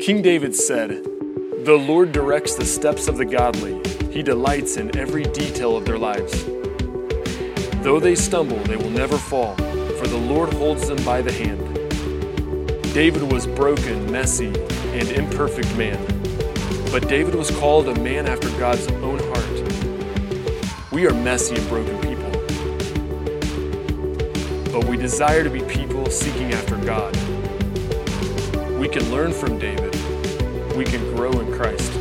King David said, The Lord directs the steps of the godly, He delights in every detail of their lives. Though they stumble, they will never fall, for the Lord holds them by the hand. David was broken, messy, and imperfect man, but David was called a man after God's own heart. We are messy and broken people, but we desire to be people seeking after God. We can learn from David. We can grow in Christ.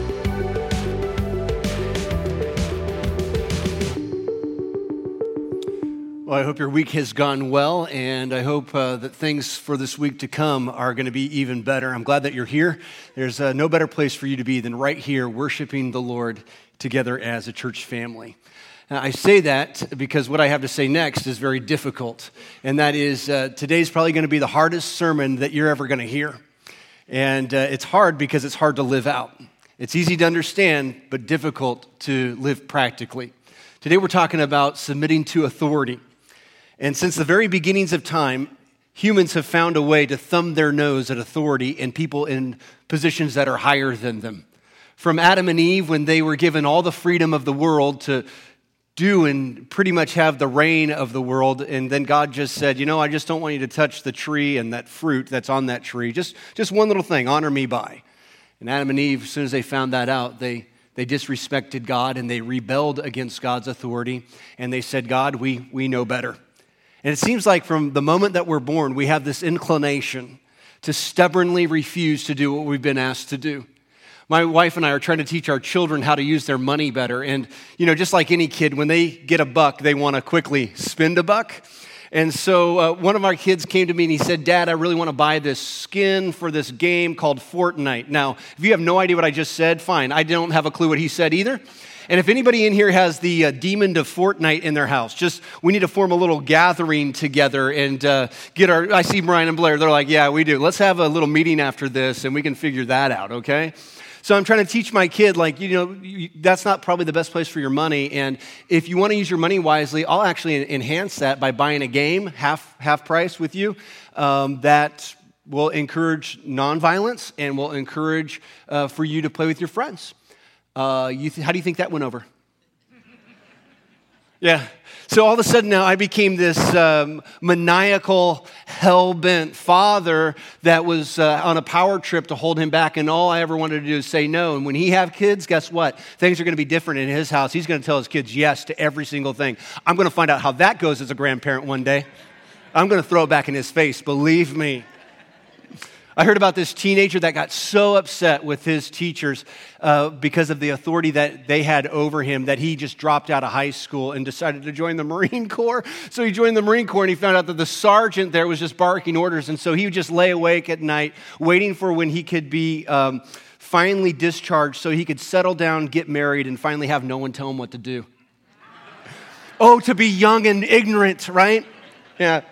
Well, I hope your week has gone well, and I hope uh, that things for this week to come are going to be even better. I'm glad that you're here. There's uh, no better place for you to be than right here, worshiping the Lord together as a church family. Now, I say that because what I have to say next is very difficult, and that is uh, today's probably going to be the hardest sermon that you're ever going to hear. And uh, it's hard because it's hard to live out. It's easy to understand, but difficult to live practically. Today we're talking about submitting to authority. And since the very beginnings of time, humans have found a way to thumb their nose at authority and people in positions that are higher than them. From Adam and Eve, when they were given all the freedom of the world to do and pretty much have the reign of the world, and then God just said, You know, I just don't want you to touch the tree and that fruit that's on that tree. Just, just one little thing, honor me by. And Adam and Eve, as soon as they found that out, they, they disrespected God and they rebelled against God's authority. And they said, God, we, we know better. And it seems like from the moment that we're born, we have this inclination to stubbornly refuse to do what we've been asked to do. My wife and I are trying to teach our children how to use their money better. And, you know, just like any kid, when they get a buck, they want to quickly spend a buck. And so uh, one of our kids came to me and he said, Dad, I really want to buy this skin for this game called Fortnite. Now, if you have no idea what I just said, fine. I don't have a clue what he said either. And if anybody in here has the uh, demon of Fortnite in their house, just we need to form a little gathering together and uh, get our. I see Brian and Blair. They're like, yeah, we do. Let's have a little meeting after this and we can figure that out, okay? So I'm trying to teach my kid, like, you know, you, that's not probably the best place for your money. And if you want to use your money wisely, I'll actually enhance that by buying a game half, half price with you um, that will encourage nonviolence and will encourage uh, for you to play with your friends. Uh, you th- how do you think that went over? Yeah. So all of a sudden now I became this um, maniacal, hell bent father that was uh, on a power trip to hold him back, and all I ever wanted to do is say no. And when he have kids, guess what? Things are going to be different in his house. He's going to tell his kids yes to every single thing. I'm going to find out how that goes as a grandparent one day. I'm going to throw it back in his face, believe me. I heard about this teenager that got so upset with his teachers uh, because of the authority that they had over him that he just dropped out of high school and decided to join the Marine Corps. So he joined the Marine Corps and he found out that the sergeant there was just barking orders. And so he would just lay awake at night waiting for when he could be. Um, finally discharged so he could settle down, get married, and finally have no one tell him what to do. oh, to be young and ignorant, right? Yeah.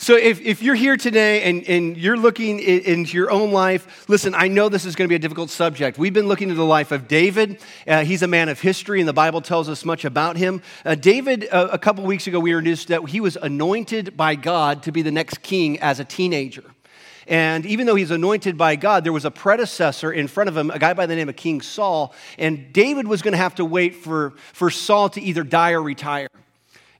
So if, if you're here today and, and you're looking into your own life, listen, I know this is going to be a difficult subject. We've been looking at the life of David. Uh, he's a man of history, and the Bible tells us much about him. Uh, David, uh, a couple weeks ago, we introduced that he was anointed by God to be the next king as a teenager. And even though he's anointed by God, there was a predecessor in front of him, a guy by the name of King Saul. And David was going to have to wait for, for Saul to either die or retire.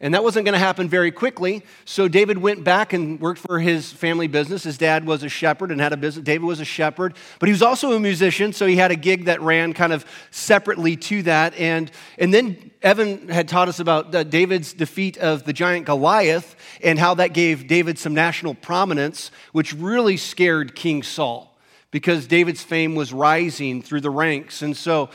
And that wasn't going to happen very quickly. So David went back and worked for his family business. His dad was a shepherd and had a business. David was a shepherd, but he was also a musician. So he had a gig that ran kind of separately to that. And, and then Evan had taught us about David's defeat of the giant Goliath and how that gave David some national prominence, which really scared King Saul because David's fame was rising through the ranks. And so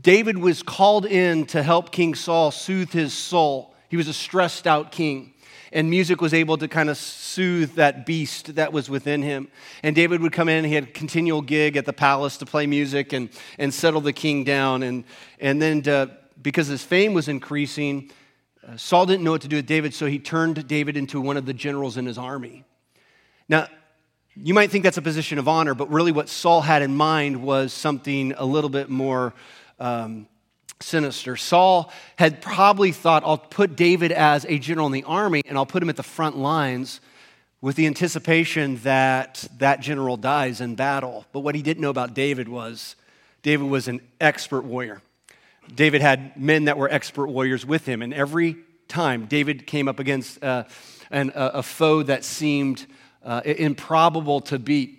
David was called in to help King Saul soothe his soul he was a stressed out king. And music was able to kind of soothe that beast that was within him. And David would come in, he had a continual gig at the palace to play music and, and settle the king down. And, and then, to, uh, because his fame was increasing, uh, Saul didn't know what to do with David, so he turned David into one of the generals in his army. Now, you might think that's a position of honor, but really what Saul had in mind was something a little bit more um, sinister. Saul had probably thought, I'll put David as a general in the army and I'll put him at the front lines, with the anticipation that that general dies in battle. But what he didn't know about David was David was an expert warrior. David had men that were expert warriors with him, and every time David came up against uh, an, a, a, foe that seemed uh, improbable to beat,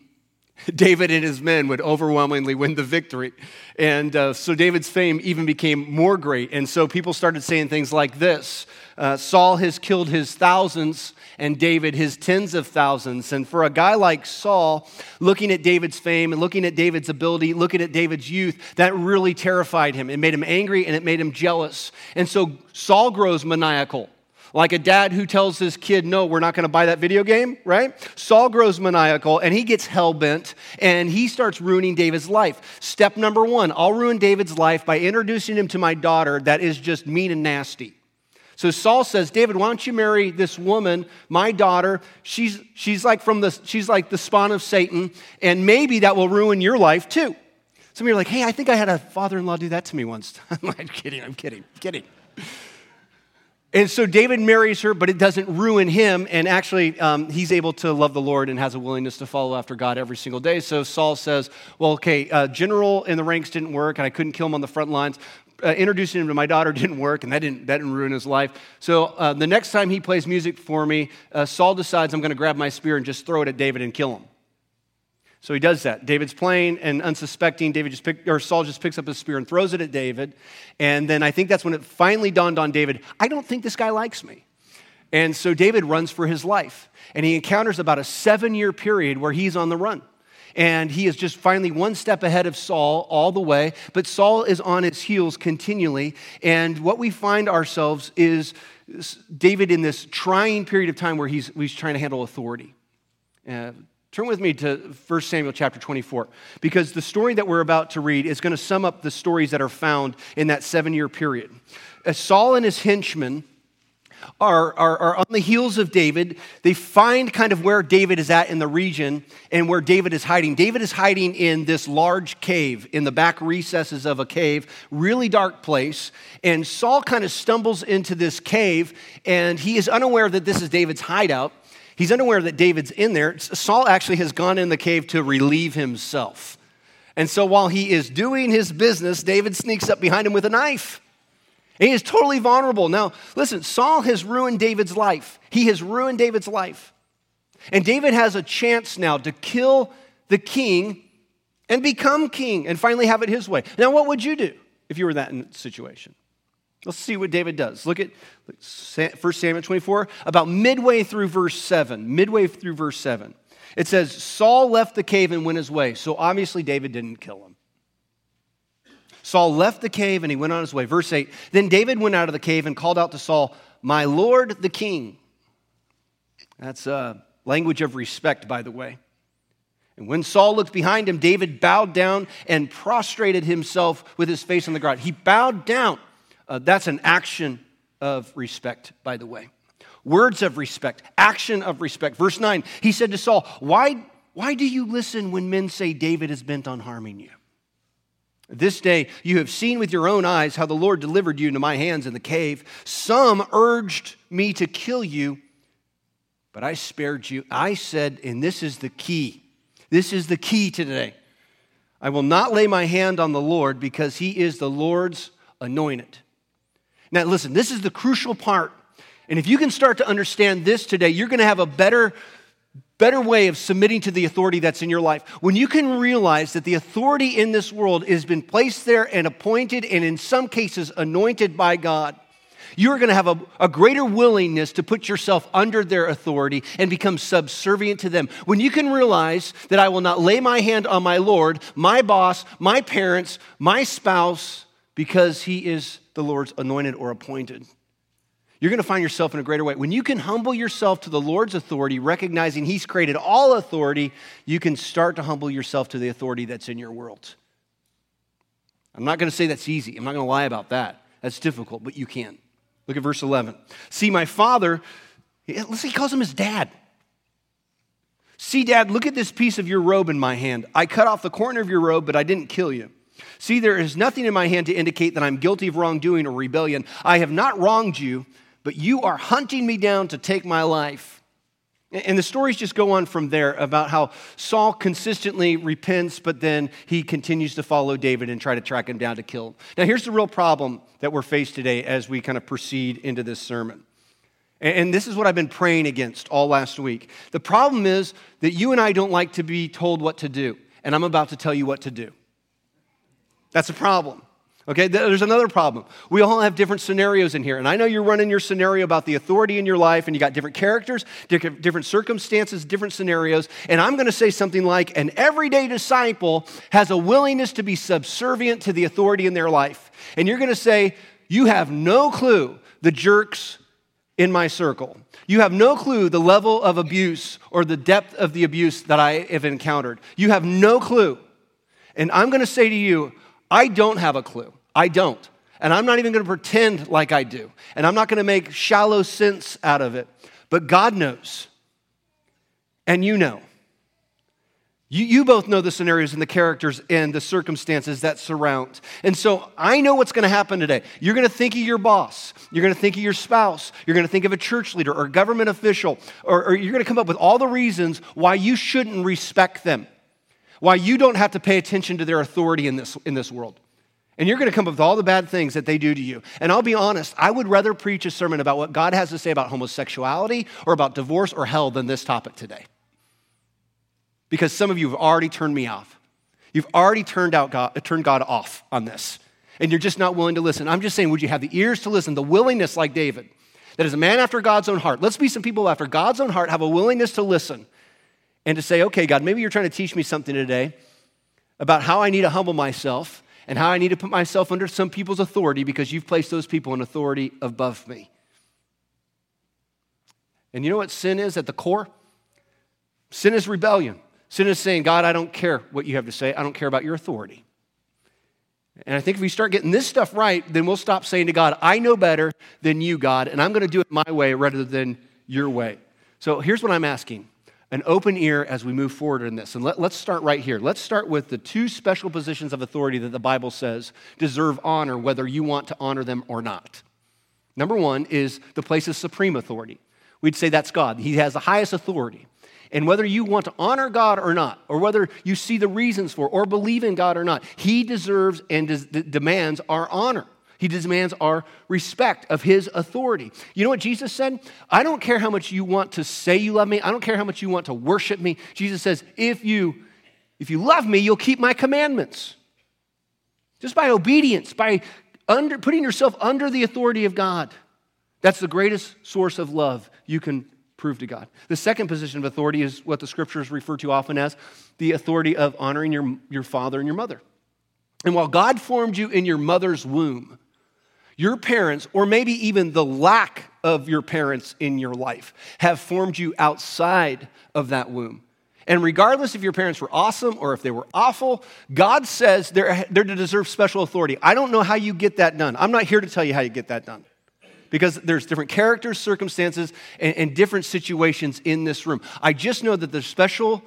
David and his men would overwhelmingly win the victory. And uh, so David's fame even became more great. And so people started saying things like this uh, Saul has killed his thousands, and David his tens of thousands. And for a guy like Saul, looking at David's fame and looking at David's ability, looking at David's youth, that really terrified him. It made him angry and it made him jealous. And so Saul grows maniacal. Like a dad who tells his kid, No, we're not going to buy that video game, right? Saul grows maniacal and he gets hell bent and he starts ruining David's life. Step number one I'll ruin David's life by introducing him to my daughter that is just mean and nasty. So Saul says, David, why don't you marry this woman, my daughter? She's, she's, like from the, she's like the spawn of Satan, and maybe that will ruin your life too. Some of you are like, hey, I think I had a father in law do that to me once. I'm kidding, I'm kidding, kidding. And so David marries her, but it doesn't ruin him. And actually, um, he's able to love the Lord and has a willingness to follow after God every single day. So Saul says, Well, okay, uh, general in the ranks didn't work, and I couldn't kill him on the front lines. Uh, introducing him to my daughter didn't work, and that didn't, that didn't ruin his life. So uh, the next time he plays music for me, uh, Saul decides I'm going to grab my spear and just throw it at David and kill him. So he does that. David's playing and unsuspecting. David just or Saul just picks up his spear and throws it at David. And then I think that's when it finally dawned on David, I don't think this guy likes me. And so David runs for his life. And he encounters about a seven year period where he's on the run. And he is just finally one step ahead of Saul all the way. But Saul is on his heels continually. And what we find ourselves is David in this trying period of time where he's, he's trying to handle authority. Uh, Turn with me to 1 Samuel chapter 24, because the story that we're about to read is going to sum up the stories that are found in that seven year period. As Saul and his henchmen are, are, are, on the heels of David, they find kind of where David is at in the region and where David is hiding. David is hiding in this large cave, in the back recesses of a cave, really dark place. And Saul kind of stumbles into this cave, and he is unaware that this is David's hideout. He's unaware that David's in there. Saul actually has gone in the cave to relieve himself. And so while he is doing his business, David sneaks up behind him with a knife. He is totally vulnerable. Now, listen, Saul has ruined David's life. He has ruined David's life. And David has a chance now to kill the king and become king and finally have it his way. Now, what would you do if you were that situation? Let's see what David does. Look at 1 Samuel 24, about midway through verse 7. Midway through verse 7. It says, Saul left the cave and went his way. So obviously, David didn't kill him. Saul left the cave and he went on his way. Verse 8 Then David went out of the cave and called out to Saul, My Lord the king. That's a language of respect, by the way. And when Saul looked behind him, David bowed down and prostrated himself with his face on the ground. He bowed down. Uh, that's an action of respect, by the way. Words of respect, action of respect. Verse 9, he said to Saul, Why, why do you listen when men say David is bent on harming you? This day you have seen with your own eyes how the Lord delivered you into my hands in the cave. Some urged me to kill you, but I spared you. I said, and this is the key. This is the key today. I will not lay my hand on the Lord because he is the Lord's anointed. Now, listen, this is the crucial part. And if you can start to understand this today, you're going to have a better, better way of submitting to the authority that's in your life. When you can realize that the authority in this world has been placed there and appointed, and in some cases, anointed by God, you're going to have a, a, greater willingness to put yourself under their authority and become subservient to them. When you can realize that I will not lay my hand on my Lord, my boss, my parents, my spouse, because he is the Lord's anointed or appointed. You're going to find yourself in a greater way. When you can humble yourself to the Lord's authority, recognizing He's created all authority, you can start to humble yourself to the authority that's in your world. I'm not going to say that's easy. I'm not going to lie about that. That's difficult, but you can. Look at verse 11. See, my father, listen, he calls him his dad. See, dad, look at this piece of your robe in my hand. I cut off the corner of your robe, but I didn't kill you. See, there is nothing in my hand to indicate that I'm guilty of wrongdoing or rebellion. I have not wronged you, but you are hunting me down to take my life. And the stories just go on from there about how Saul consistently repents, but then he continues to follow David and try to track him down to kill. Now, here's the real problem that we're faced today as we kind of proceed into this sermon. And this is what I've been praying against all last week. The problem is that you and I don't like to be told what to do, and I'm about to tell you what to do. That's a problem. Okay, there's another problem. We all have different scenarios in here. And I know you're running your scenario about the authority in your life, and you got different characters, different circumstances, different scenarios. And I'm going to say something like an everyday disciple has a willingness to be subservient to the authority in their life. And you're going to say, You have no clue the jerks in my circle. You have no clue the level of abuse or the depth of the abuse that I have encountered. You have no clue. And I'm going to say to you, I don't have a clue. I don't. And I'm not even going to pretend like I do. And I'm not going to make shallow sense out of it. But God knows. And you know. You, you both know the scenarios and the characters and the circumstances that surround. And so I know what's going to happen today. You're going to think of your boss. You're going to think of your spouse. You're going to think of a church leader or a government official. Or, or you're going to come up with all the reasons why you shouldn't respect them, why you don't have to pay attention to their authority in this, in this world. And you're going to come up with all the bad things that they do to you. And I'll be honest, I would rather preach a sermon about what God has to say about homosexuality or about divorce or hell than this topic today. Because some of you have already turned me off. You've already turned, out God, turned God off on this. And you're just not willing to listen. I'm just saying, would you have the ears to listen, the willingness like David, that is a man after God's own heart? Let's be some people after God's own heart, have a willingness to listen and to say, okay, God, maybe you're trying to teach me something today about how I need to humble myself and how I need to put myself under some people's authority because you've placed those people in authority above me. And you know what sin is at the core? Sin is rebellion. Sin is saying, God, I don't care what you have to say, I don't care about your authority. And I think if we start getting this stuff right, then we'll stop saying to God, I know better than you, God, and I'm going to do it my way rather than your way. So here's what I'm asking an open ear as we move forward in this. And let, us start right here. Let's start with the two special positions of authority that the Bible says deserve honor, whether you want to honor them or not. Number one is the place of supreme authority. We'd say that's God. He has the highest authority. And whether you want to honor God or not, or whether you see the reasons for or believe in God or not, He deserves and des- demands our honor. He demands our respect of his authority. You know what Jesus said? I don't care how much you want to say you love me. I don't care how much you want to worship me. Jesus says, if you if you love me, you'll keep my commandments. Just by obedience, by under, putting yourself under the authority of God. That's the greatest source of love you can prove to God. The second position of authority is what the scriptures refer to often as the authority of honoring your, your father and your mother. And while God formed you in your mother's womb, your parents, or maybe even the lack of your parents in your life, have formed you outside of that womb. And regardless if your parents were awesome or if they were awful, God says they're, they're to deserve special authority. I don't know how you get that done. I'm not here to tell you how you get that done because there's different characters, circumstances, and, and different situations in this room. I just know that there's special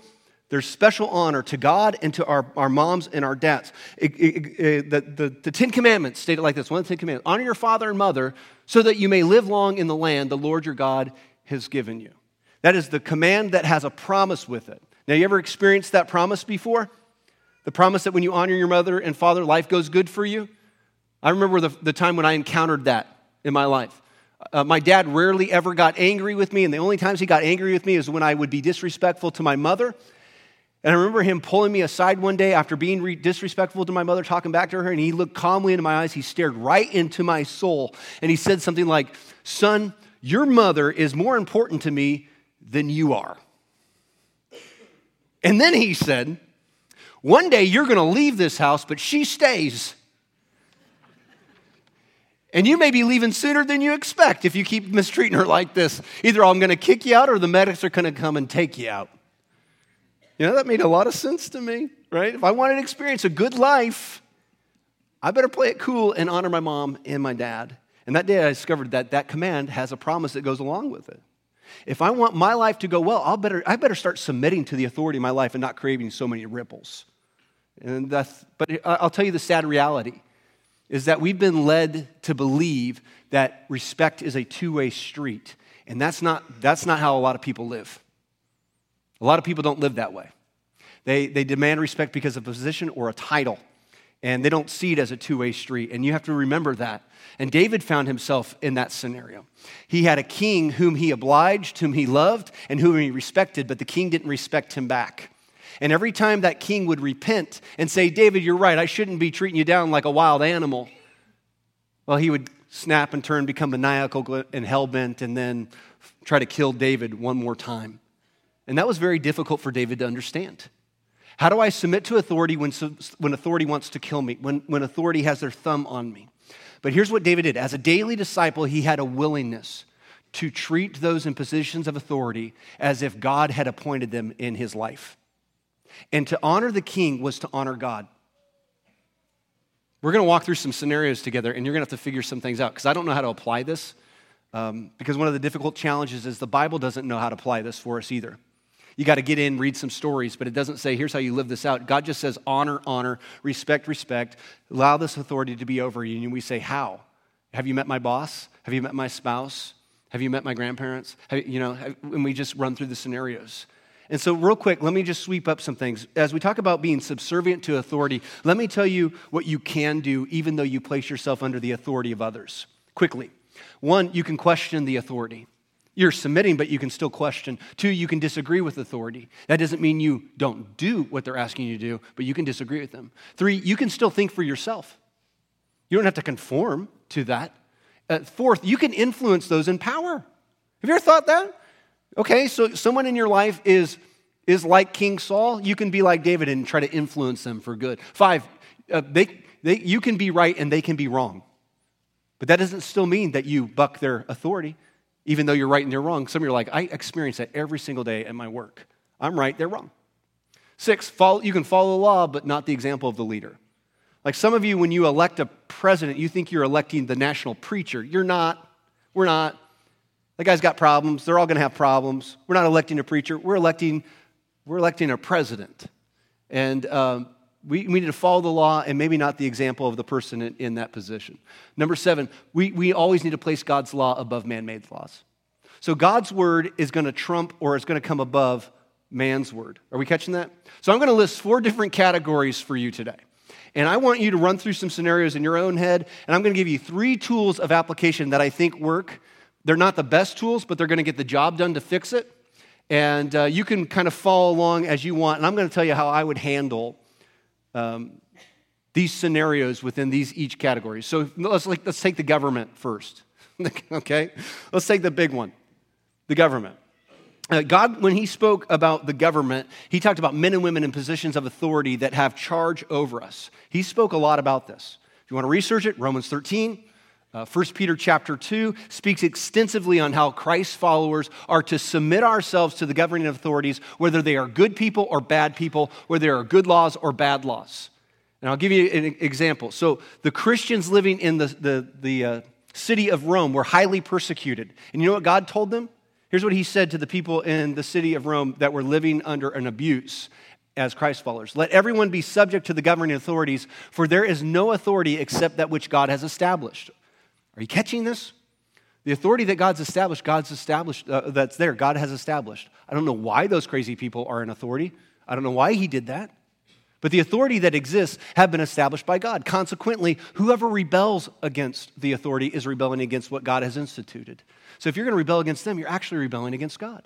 there's special honor to God and to our, our moms and our dads. It, it, it, the, the, the Ten Commandments state it like this one of the Ten Commandments honor your father and mother so that you may live long in the land the Lord your God has given you. That is the command that has a promise with it. Now, you ever experienced that promise before? The promise that when you honor your mother and father, life goes good for you? I remember the, the time when I encountered that in my life. Uh, my dad rarely ever got angry with me, and the only times he got angry with me is when I would be disrespectful to my mother and I remember him pulling me aside one day after being re- disrespectful to my mother, talking back to her, and he looked calmly into my eyes. He stared right into my soul, and he said something like, Son, your mother is more important to me than you are. And then he said, One day you're going to leave this house, but she stays. And you may be leaving sooner than you expect if you keep mistreating her like this. Either I'm going to kick you out or the medics are going to come and take you out. You know, that made a lot of sense to me, right? If I wanted to experience a good life, I better play it cool and honor my mom and my dad. And that day I discovered that that command has a promise that goes along with it. If I want my life to go well, I'll better, I better start submitting to the authority of my life and not craving so many ripples. And that's, but I'll tell you the sad reality is that we've been led to believe that respect is a two way street. And that's not, that's not how a lot of people live. A lot of people don't live that way. They, they demand respect because of a position or a title, and they don't see it as a two way street. And you have to remember that. And David found himself in that scenario. He had a king whom he obliged, whom he loved, and whom he respected, but the king didn't respect him back. And every time that king would repent and say, David, you're right, I shouldn't be treating you down like a wild animal, well, he would snap and turn, become maniacal and hell bent, and then try to kill David one more time. And that was very difficult for David to understand. How do I submit to authority when, when authority wants to kill me, when, when authority has their thumb on me? But here's what David did as a daily disciple, he had a willingness to treat those in positions of authority as if God had appointed them in his life. And to honor the king was to honor God. We're going to walk through some scenarios together, and you're going to have to figure some things out because I don't know how to apply this. Um, because one of the difficult challenges is the Bible doesn't know how to apply this for us either. You got to get in, read some stories, but it doesn't say, here's how you live this out. God just says, honor, honor, respect, respect, allow this authority to be over you. And we say, how? Have you met my boss? Have you met my spouse? Have you met my grandparents? Have, you know, have, and we just run through the scenarios. And so, real quick, let me just sweep up some things. As we talk about being subservient to authority, let me tell you what you can do even though you place yourself under the authority of others. Quickly. One, you can question the authority. You're submitting, but you can still question. Two, you can disagree with authority. That doesn't mean you don't do what they're asking you to do, but you can disagree with them. Three, you can still think for yourself. You don't have to conform to that. Uh, fourth, you can influence those in power. Have you ever thought that? Okay, so someone in your life is, is like King Saul. You can be like David and try to influence them for good. Five, uh, they, they, you can be right and they can be wrong. But that doesn't still mean that you buck their authority even though you're right and they're wrong. Some of you are like, I experience that every single day at my work. I'm right, they're wrong. Six, follow, you can follow the law, but not the example of the leader. Like some of you, when you elect a president, you think you're electing the national preacher. You're not. We're not. That guy's got problems. They're all going to have problems. We're not electing a preacher. We're electing, we're electing a president. And um, we, we need to follow the law and maybe not the example of the person in, in that position. Number seven, we, we always need to place God's law above man made laws. So God's word is going to trump or it's going to come above man's word. Are we catching that? So I'm going to list four different categories for you today. And I want you to run through some scenarios in your own head. And I'm going to give you three tools of application that I think work. They're not the best tools, but they're going to get the job done to fix it. And uh, you can kind of follow along as you want. And I'm going to tell you how I would handle um, these scenarios within these each category. So let's, like, let's take the government first. okay? Let's take the big one the government. Uh, God, when He spoke about the government, He talked about men and women in positions of authority that have charge over us. He spoke a lot about this. If you want to research it, Romans 13, uh, 1 Peter chapter 2 speaks extensively on how Christ's followers are to submit ourselves to the governing authorities, whether they are good people or bad people, whether there are good laws or bad laws. And I'll give you an example. So, the Christians living in the, the, the uh, city of Rome were highly persecuted. And you know what God told them? Here's what he said to the people in the city of Rome that were living under an abuse as Christ followers. Let everyone be subject to the governing authorities, for there is no authority except that which God has established. Are you catching this? The authority that God's established, God's established, uh, that's there, God has established. I don't know why those crazy people are in authority. I don't know why he did that. But the authority that exists have been established by God. Consequently, whoever rebels against the authority is rebelling against what God has instituted. So if you're going to rebel against them, you're actually rebelling against God.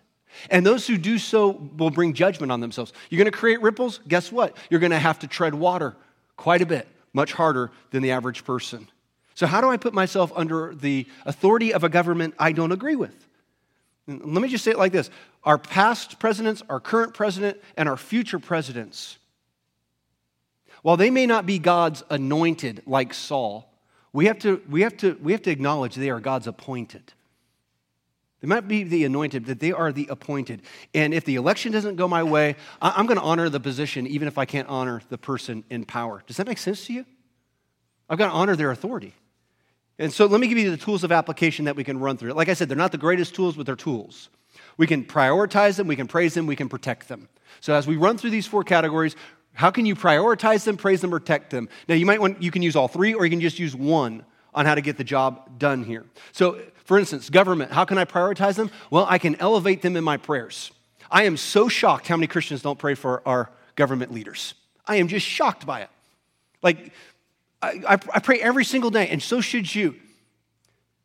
And those who do so will bring judgment on themselves. You're going to create ripples? Guess what? You're going to have to tread water quite a bit, much harder than the average person. So, how do I put myself under the authority of a government I don't agree with? Let me just say it like this our past presidents, our current president, and our future presidents, while they may not be God's anointed like Saul, we have to, we have to, we have to acknowledge they are God's appointed. They might be the anointed, but they are the appointed. And if the election doesn't go my way, I'm going to honor the position even if I can't honor the person in power. Does that make sense to you? I've got to honor their authority. And so let me give you the tools of application that we can run through. Like I said, they're not the greatest tools, but they're tools. We can prioritize them, we can praise them, we can protect them. So as we run through these four categories, how can you prioritize them, praise them, protect them? Now you might want you can use all three or you can just use one on how to get the job done here. So for instance, government, how can I prioritize them? Well, I can elevate them in my prayers. I am so shocked how many Christians don't pray for our government leaders. I am just shocked by it. Like, I, I, pray every single day, and so should you,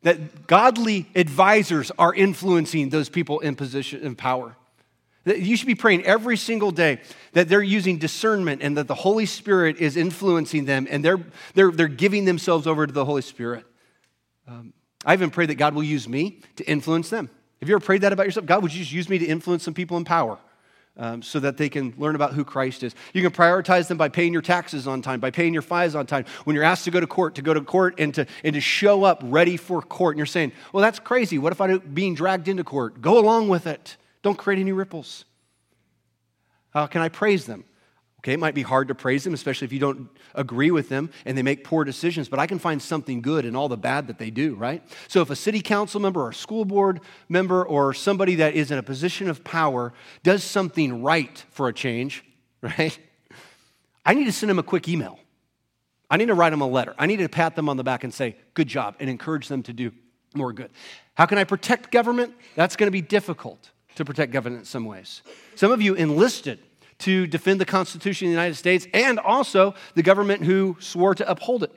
that godly advisors are influencing those people in position in power. You should be praying every single day that they're using discernment and that the Holy Spirit is influencing them and they're, they're, they're giving themselves over to the Holy Spirit. Um, I even pray that God will use me to influence them. Have you ever prayed that about yourself? God, would you just use me to influence some people in power? Um, so that they can learn about who Christ is. You can prioritize them by paying your taxes on time, by paying your fines on time. When you're asked to go to court, to go to court and to, and to show up ready for court. And you're saying, well, that's crazy. What if I'm being dragged into court? Go along with it. Don't create any ripples. How can I praise them? Okay, it might be hard to praise them, especially if you don't agree with them and they make poor decisions, but I can find something good in all the bad that they do, right? So if a city council member or a school board member or somebody that is in a position of power does something right for a change, right? I need to send them a quick email. I need to write them a letter. I need to pat them on the back and say, good job, and encourage them to do more good. How can I protect government? That's going to be difficult to protect government in some ways. Some of you enlisted to defend the Constitution of the United States and also the government who swore to uphold it.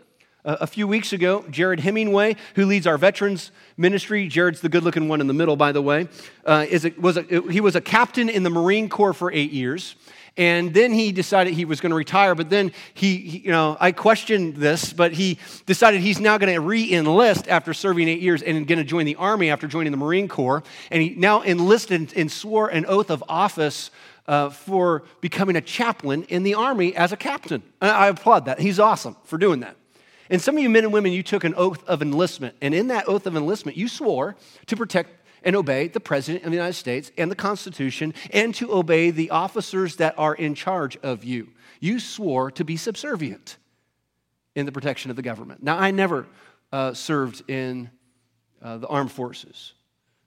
A few weeks ago, Jared Hemingway, who leads our veterans ministry, Jared's the good looking one in the middle, by the way, uh, is a, was a, he was a captain in the Marine Corps for eight years. And then he decided he was going to retire, but then he, he, you know, I questioned this, but he decided he's now going to re enlist after serving eight years and going to join the Army after joining the Marine Corps. And he now enlisted and swore an oath of office uh, for becoming a chaplain in the army as a captain. I applaud that. He's awesome for doing that. And some of you men and women, you took an oath of enlistment. And in that oath of enlistment, you swore to protect and obey the President of the United States and the Constitution and to obey the officers that are in charge of you. You swore to be subservient in the protection of the government. Now, I never uh, served in uh, the armed forces.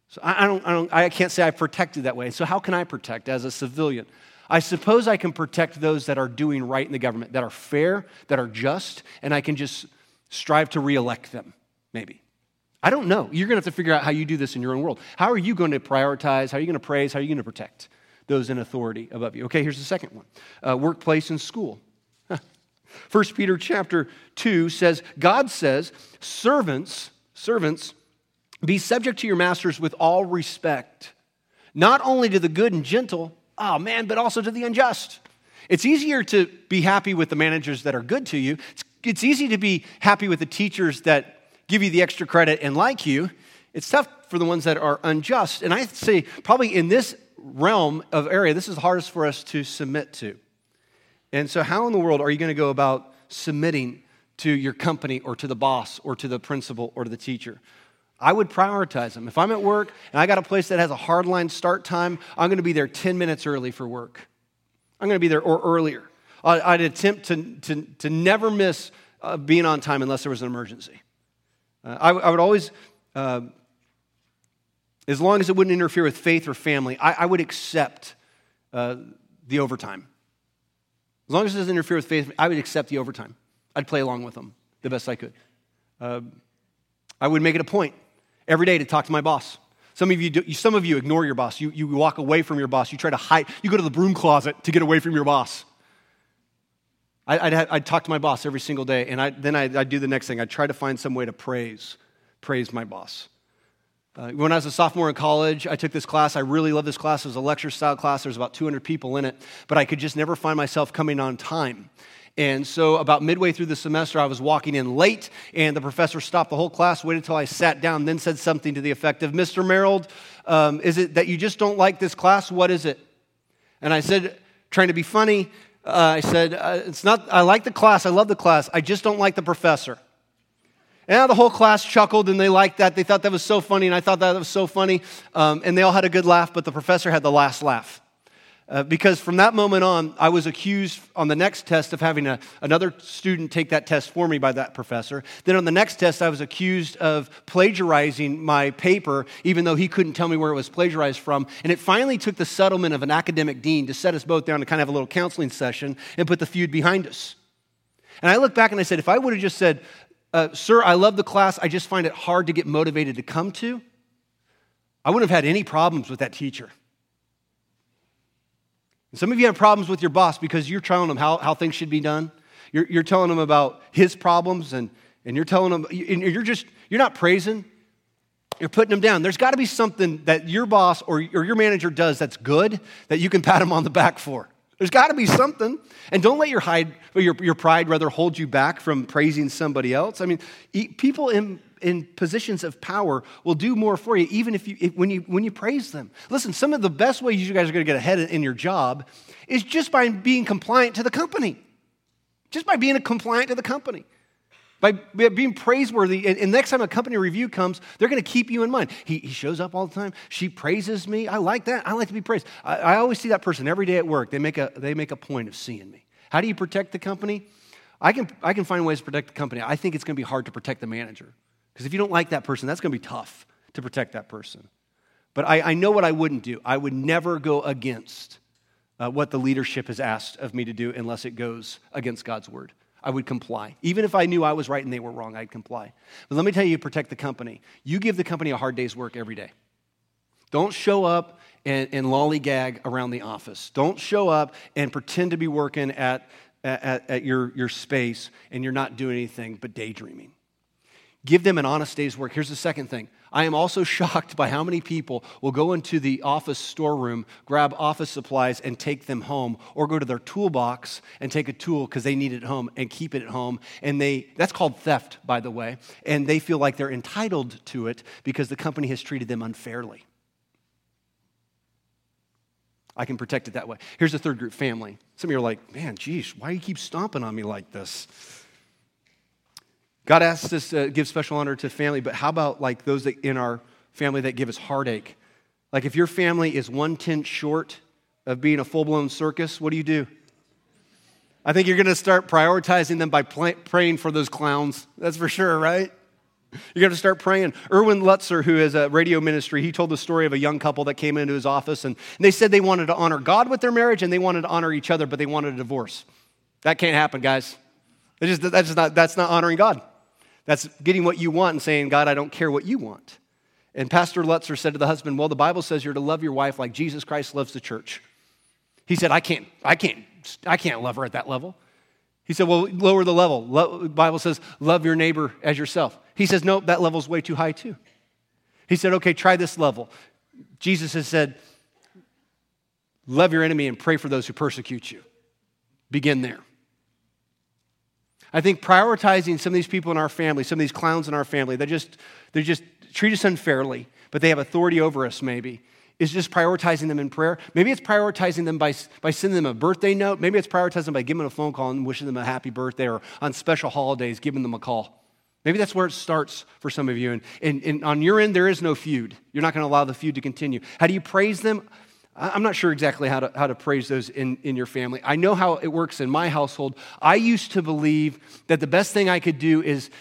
So I, don't, I, don't, I can't say I protected that way. So, how can I protect as a civilian? I suppose I can protect those that are doing right in the government, that are fair, that are just, and I can just strive to reelect them, maybe. I don't know. You're going to have to figure out how you do this in your own world. How are you going to prioritize? How are you going to praise? How are you going to protect those in authority above you? Okay, here's the second one uh, workplace and school. First Peter chapter 2 says, God says, servants, servants, be subject to your masters with all respect, not only to the good and gentle, oh man, but also to the unjust. It's easier to be happy with the managers that are good to you. It's, it's easy to be happy with the teachers that give you the extra credit and like you. It's tough for the ones that are unjust. And I say, probably in this realm of area, this is the hardest for us to submit to. And so, how in the world are you going to go about submitting to your company or to the boss or to the principal or to the teacher? I would prioritize them. If I'm at work and I got a place that has a hardline start time, I'm going to be there 10 minutes early for work. I'm going to be there or earlier. I'd attempt to, to, to never miss uh, being on time unless there was an emergency. Uh, I, I, would always, uh, as long as it wouldn't interfere with faith or family, I, I would accept uh, the overtime. As long as it doesn't interfere with faith, I would accept the overtime. I'd play along with them the best I could. Uh, I would make it a point every day to talk to my boss. Some of you, do, some of you ignore your boss. You, you walk away from your boss. You try to hide. You go to the broom closet to get away from your boss. I, I'd, I'd talk to my boss every single day, and I, then I'd, I'd, do the next thing. I'd try to find some way to praise, praise my boss. Uh, when I was a sophomore in college, I took this class. I really loved this class. It was a lecture style class. There was about 200 people in it, but I could just never find myself coming on time. And so, about midway through the semester, I was walking in late, and the professor stopped the whole class, waited until I sat down, then said something to the effect of, Mr. Merrill, um, is it that you just don't like this class? What is it? And I said, trying to be funny, uh, I said, uh, It's not, I like the class, I love the class, I just don't like the professor. And the whole class chuckled and they liked that. They thought that was so funny, and I thought that was so funny. Um, and they all had a good laugh, but the professor had the last laugh. Uh, because from that moment on, I was accused on the next test of having a, another student take that test for me by that professor. Then on the next test, I was accused of plagiarizing my paper, even though he couldn't tell me where it was plagiarized from. And it finally took the settlement of an academic dean to set us both down to kind of have a little counseling session and put the feud behind us. And I look back and I said, if I would have just said, uh, Sir, I love the class, I just find it hard to get motivated to come to, I wouldn't have had any problems with that teacher. Some of you have problems with your boss because you're telling them how, how things should be done. You're, you're telling them about his problems and, and you're telling them, and you're just, you're not praising, you're putting them down. There's got to be something that your boss or, or your manager does that's good that you can pat him on the back for. There's got to be something. And don't let your, hide, your, your pride rather hold you back from praising somebody else. I mean, people in, in positions of power will do more for you even if you, if, when, you, when you praise them. Listen, some of the best ways you guys are going to get ahead in your job is just by being compliant to the company. Just by being compliant to the company. By being praiseworthy, and, next time a company review comes, they're going to keep you in mind. He, he, shows up all the time. She praises me. I like that. I like to be praised. I, I always see that person every day at work. They make, a, they make a point of seeing me. How do you protect the company? I can, I can find ways to protect the company. I think it's going to be hard to protect the manager. Because if you don't like that person, that's going to be tough to protect that person. But I, I know what I wouldn't do. I would never go against uh, what the leadership has asked of me to do unless it goes against God's word. I would comply. Even if I knew I was right and they were wrong, I'd comply. But let me tell you, protect the company. You give the company a hard day's work every day. Don't show up and, and lollygag around the office. Don't show up and pretend to be working at, at, at your, your space and you're not doing anything but daydreaming. Give them an honest day's work. Here's the second thing I am also shocked by how many people will go into the office storeroom, grab office supplies, and take them home, or go to their toolbox and take a tool because they need it at home and keep it at home. And they, that's called theft, by the way. And they feel like they're entitled to it because the company has treated them unfairly. I can protect it that way. Here's the third group family. Some of you are like, man, geez, why do you keep stomping on me like this? God asks us to give special honor to family, but how about like those that in our family that give us heartache? Like if your family is one tenth short of being a full blown circus, what do you do? I think you're going to start prioritizing them by praying for those clowns. That's for sure, right? You're going to start praying. Erwin Lutzer, who has a radio ministry, he told the story of a young couple that came into his office and they said they wanted to honor God with their marriage and they wanted to honor each other, but they wanted a divorce. That can't happen, guys. Just, that's, not, that's not honoring God. That's getting what you want and saying, God, I don't care what you want. And Pastor Lutzer said to the husband, Well, the Bible says you're to love your wife like Jesus Christ loves the church. He said, I can't, I can't, I can't love her at that level. He said, Well, lower the level. the Bible says, love your neighbor as yourself. He says, No, that level's way too high, too. He said, Okay, try this level. Jesus has said, Love your enemy and pray for those who persecute you. Begin there. I think prioritizing some of these people in our family, some of these clowns in our family, they just, they just treat us unfairly, but they have authority over us maybe, is just prioritizing them in prayer. Maybe it's prioritizing them by, by sending them a birthday note. Maybe it's prioritizing them by giving them a phone call and wishing them a happy birthday or on special holidays, giving them a call. Maybe that's where it starts for some of you. And, and, and on your end, there is no feud. You're not going to allow the feud to continue. How do you praise them? I'm not sure exactly how to, how to praise those in, in your family. I know how it works in my household. I used to believe that the best thing I could do is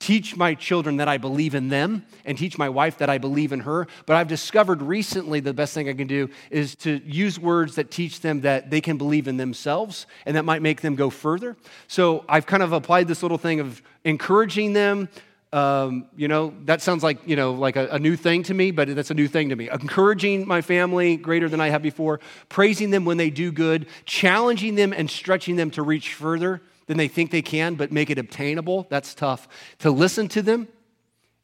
teach my children that I believe in them and teach my wife that I believe in her. But I've discovered recently the best thing I can do is to use words that teach them that they can believe in themselves and that might make them go further. So I've kind of applied this little thing of encouraging them um, you know, that sounds like, you know, like a, a, new thing to me, but that's a new thing to me. Encouraging my family greater than I have before, praising them when they do good, challenging them and stretching them to reach further than they think they can, but make it obtainable. That's tough. To listen to them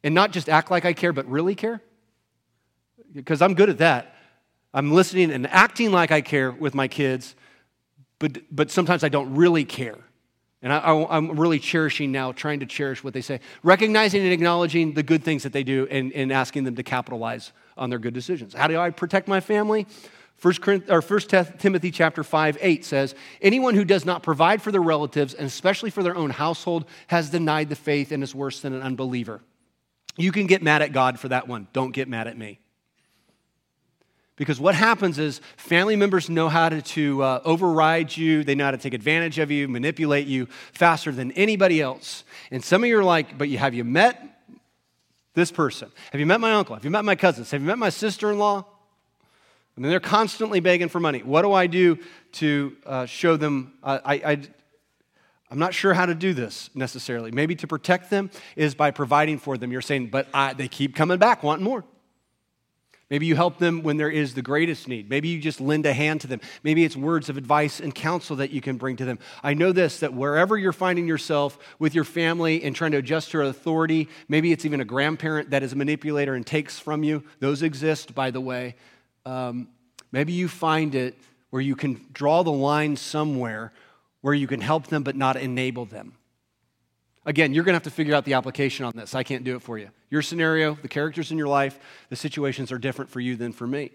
and not just act like I care, but really care. Because I'm good at that. I'm listening and acting like I care with my kids, but, but sometimes I don't really care. And I, am really cherishing now, trying to cherish what they say, recognizing and acknowledging the good things that they do and, and asking them to capitalize on their good decisions. How do I protect my family? First, or First Timothy chapter 5, 8 says, Anyone who does not provide for their relatives, and especially for their own household, has denied the faith and is worse than an unbeliever. You can get mad at God for that one. Don't get mad at me. Because what happens is family members know how to, to uh, override you, they know how to take advantage of you, manipulate you faster than anybody else. And some of you are like, but you, have you met this person? Have you met my uncle? Have you met my cousins? Have you met my sister in law? I mean, they're constantly begging for money. What do I do to uh, show them? Uh, I, I, I'm not sure how to do this necessarily. Maybe to protect them is by providing for them. You're saying, but I, they keep coming back wanting more. Maybe you help them when there is the greatest need. Maybe you just lend a hand to them. Maybe it's words of advice and counsel that you can bring to them. I know this that wherever you're finding yourself with your family and trying to adjust to authority, maybe it's even a grandparent that is a manipulator and takes from you. Those exist, by the way. Um, maybe you find it where you can draw the line somewhere where you can help them but not enable them. Again, you're going to have to figure out the application on this. I can't do it for you. Your scenario, the characters in your life, the situations are different for you than for me.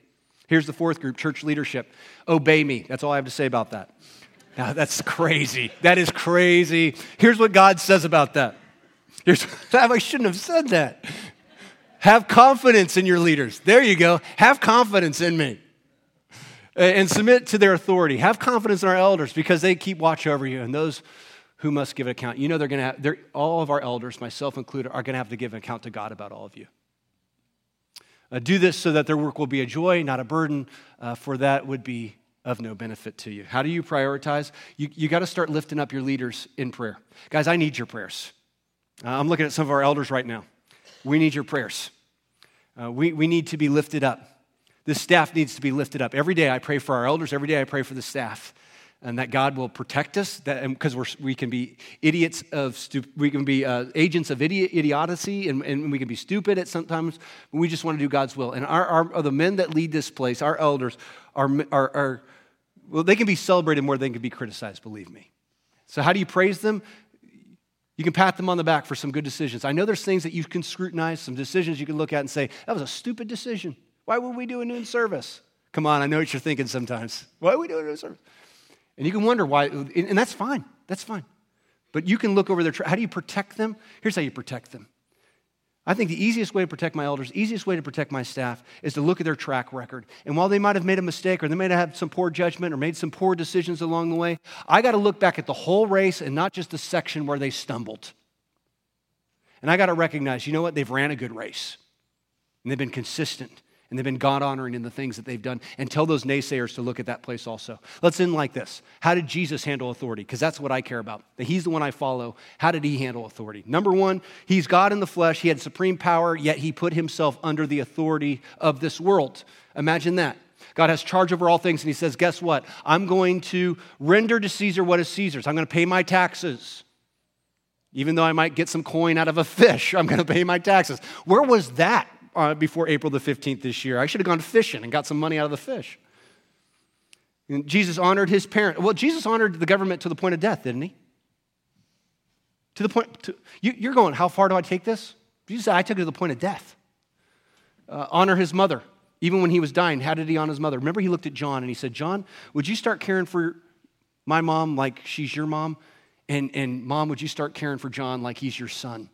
Here's the fourth group church leadership. Obey me. That's all I have to say about that. Now, that's crazy. That is crazy. Here's what God says about that. Here's, I shouldn't have said that. Have confidence in your leaders. There you go. Have confidence in me. And submit to their authority. Have confidence in our elders because they keep watch over you. And those who must give an account. You know, they're going to all of our elders, myself included, are going to have to give an account to God about all of you. Uh, do this so that their work will be a joy, not a burden, uh, for that would be of no benefit to you. How do you prioritize? You, you got to start lifting up your leaders in prayer. Guys, I need your prayers. Uh, I'm looking at some of our elders right now. We need your prayers. Uh, we, we need to be lifted up. This staff needs to be lifted up. Every day I pray for our elders, every day I pray for the staff and that God will protect us because we can be idiots of stu- we can be uh, agents of idiot, idiocy and, and, we can be stupid at sometimes but we just want to do God's will. And our, our, the men that lead this place our elders are, are, are well they can be celebrated more than they can be criticized believe me. So how do you praise them? You can pat them on the back for some good decisions. I know there's things that you can scrutinize some decisions you can look at and say that was a stupid decision. Why would we do a noon service? Come on I know what you're thinking sometimes. Why are we doing a noon service and you can wonder why, and that's fine. That's fine. But you can look over their, how do you protect them? Here's how you protect them. I think the easiest way to protect my elders, easiest way to protect my staff is to look at their track record. And while they might have made a mistake or they might have had some poor judgment or made some poor decisions along the way, I got to look back at the whole race and not just the section where they stumbled. And I got to recognize, you know what? They've ran a good race and they've been consistent and they've been God honoring in the things that they've done. And tell those naysayers to look at that place also. Let's end like this How did Jesus handle authority? Because that's what I care about. That he's the one I follow. How did he handle authority? Number one, he's God in the flesh. He had supreme power, yet he put himself under the authority of this world. Imagine that. God has charge over all things, and he says, Guess what? I'm going to render to Caesar what is Caesar's. I'm going to pay my taxes. Even though I might get some coin out of a fish, I'm going to pay my taxes. Where was that uh, before April the 15th this year. I should have gone fishing and got some money out of the fish. And Jesus honored his parent. Well, Jesus honored the government to the point of death, didn't he? To the point, to, you, are going, how far do I take this? Jesus said, I took it to the point of death. Uh, honor his mother. Even when he was dying, how did he honor his mother? Remember, he looked at John and he said, John, would you start caring for my mom like she's your mom? And, and mom, would you start caring for John like he's your son?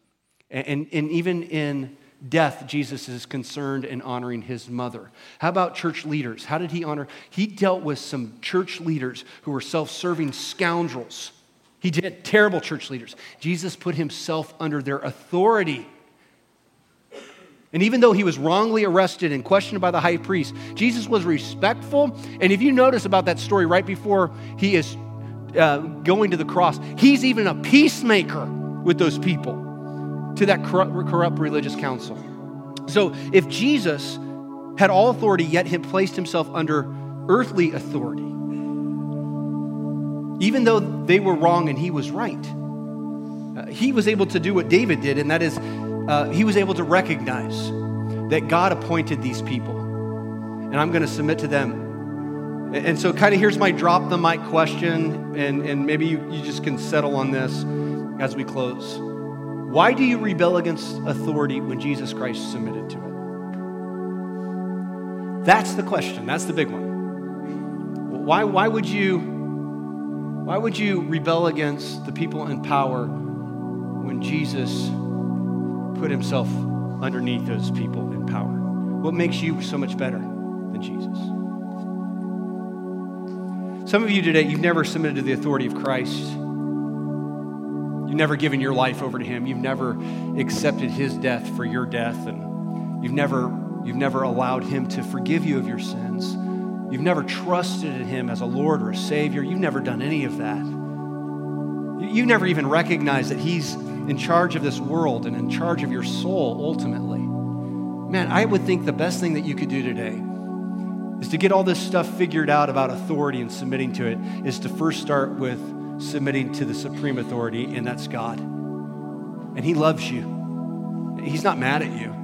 And, and, and even in death, Jesus is concerned in honoring his mother. How about church leaders? How did he honor? He dealt with some church leaders who were self serving scoundrels. He did terrible church leaders. Jesus put himself under their authority. And even though he was wrongly arrested and questioned by the high priest, Jesus was respectful. And if you notice about that story right before he is uh, going to the cross, he's even a peacemaker with those people to that corrupt religious council. So if Jesus had all authority, yet had placed himself under earthly authority, even though they were wrong and he was right, uh, he was able to do what David did, and that is, uh, he was able to recognize that God appointed these people, and I'm going to submit to them. And so, kind of, here's my drop the mic question, and, and maybe you, you just can settle on this as we close. Why do you rebel against authority when Jesus Christ submitted to it? That's the question. That's the big one. Why, why, would you, why would you rebel against the people in power when Jesus put himself underneath those people in power? What makes you so much better than Jesus? Some of you today, you've never submitted to the authority of Christ. You've never given your life over to him. You've never accepted his death for your death and you've never you've never allowed him to forgive you of your sins. You've never trusted in him as a Lord or a Savior. You've never done any of that. You've never even recognized that he's in charge of this world and in charge of your soul ultimately. Man, I would think the best thing that you could do today is to get all this stuff figured out about authority and submitting to it, is to first start with submitting to the supreme authority, and that's God. And He loves you. He's not mad at you.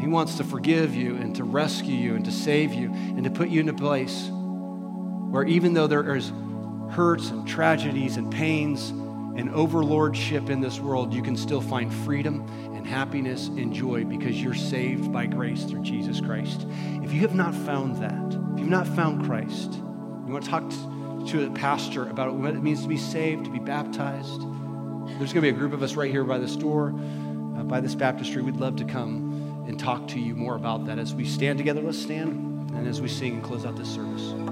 He wants to forgive you and to rescue you and to save you and to put you in a place where even though there is hurts and tragedies and pains and overlordship in this world, you can still find freedom and happiness and joy because you're saved by grace through Jesus Christ. If you have not found that, if you've not found Christ, you want to talk to a pastor about what it means to be saved, to be baptized. There's going to be a group of us right here by this door, uh, by this baptistry. We'd love to come and talk to you more about that as we stand together. Let's stand and as we sing and close out this service.